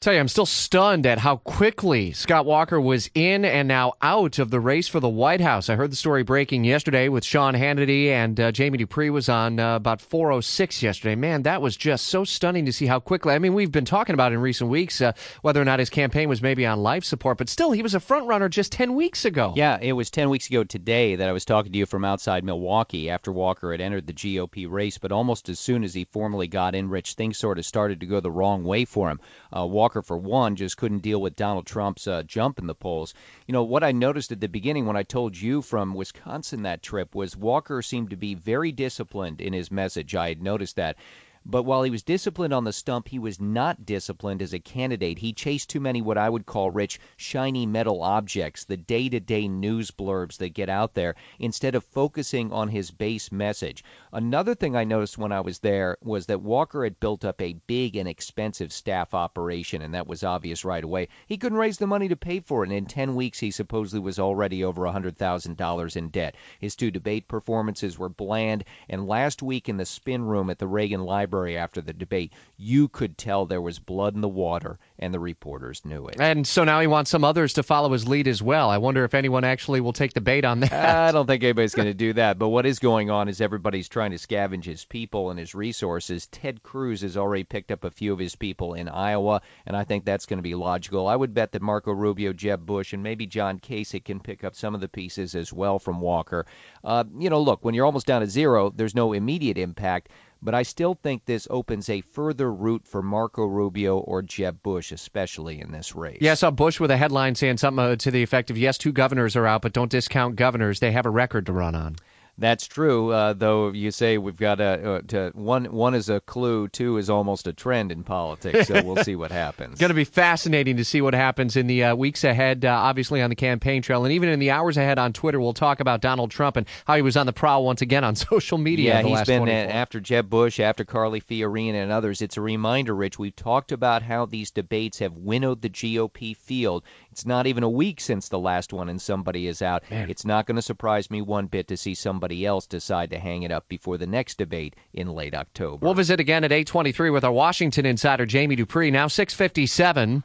Tell you, I'm still stunned at how quickly Scott Walker was in and now out of the race for the White House. I heard the story breaking yesterday with Sean Hannity and uh, Jamie Dupree was on uh, about 4:06 yesterday. Man, that was just so stunning to see how quickly. I mean, we've been talking about in recent weeks uh, whether or not his campaign was maybe on life support, but still, he was a front runner just 10 weeks ago. Yeah, it was 10 weeks ago today that I was talking to you from outside Milwaukee after Walker had entered the GOP race. But almost as soon as he formally got in, Rich, things sort of started to go the wrong way for him. Uh, Walker, for one, just couldn't deal with Donald Trump's uh, jump in the polls. You know, what I noticed at the beginning when I told you from Wisconsin that trip was Walker seemed to be very disciplined in his message. I had noticed that. But while he was disciplined on the stump, he was not disciplined as a candidate. He chased too many what I would call rich, shiny metal objects, the day to day news blurbs that get out there, instead of focusing on his base message. Another thing I noticed when I was there was that Walker had built up a big and expensive staff operation, and that was obvious right away. He couldn't raise the money to pay for it, and in 10 weeks he supposedly was already over $100,000 in debt. His two debate performances were bland, and last week in the spin room at the Reagan Library, after the debate, you could tell there was blood in the water, and the reporters knew it. And so now he wants some others to follow his lead as well. I wonder if anyone actually will take the bait on that. I don't think anybody's going to do that. But what is going on is everybody's trying to scavenge his people and his resources. Ted Cruz has already picked up a few of his people in Iowa, and I think that's going to be logical. I would bet that Marco Rubio, Jeb Bush, and maybe John Kasich can pick up some of the pieces as well from Walker. Uh, you know, look, when you're almost down to zero, there's no immediate impact but I still think this opens a further route for Marco Rubio or Jeb Bush, especially in this race. Yeah, I saw Bush with a headline saying something uh, to the effect of, yes, two governors are out, but don't discount governors. They have a record to run on. That's true, uh, though you say we've got a uh, to, one. One is a clue, two is almost a trend in politics. So we'll see what happens. Going to be fascinating to see what happens in the uh, weeks ahead. Uh, obviously on the campaign trail, and even in the hours ahead on Twitter, we'll talk about Donald Trump and how he was on the prowl once again on social media. Yeah, he's been 24. after Jeb Bush, after Carly Fiorina, and others. It's a reminder, Rich. We've talked about how these debates have winnowed the GOP field. It's not even a week since the last one, and somebody is out. Man. It's not going to surprise me one bit to see somebody else decide to hang it up before the next debate in late October. We'll visit again at 823 with our Washington insider, Jamie Dupree. Now 657.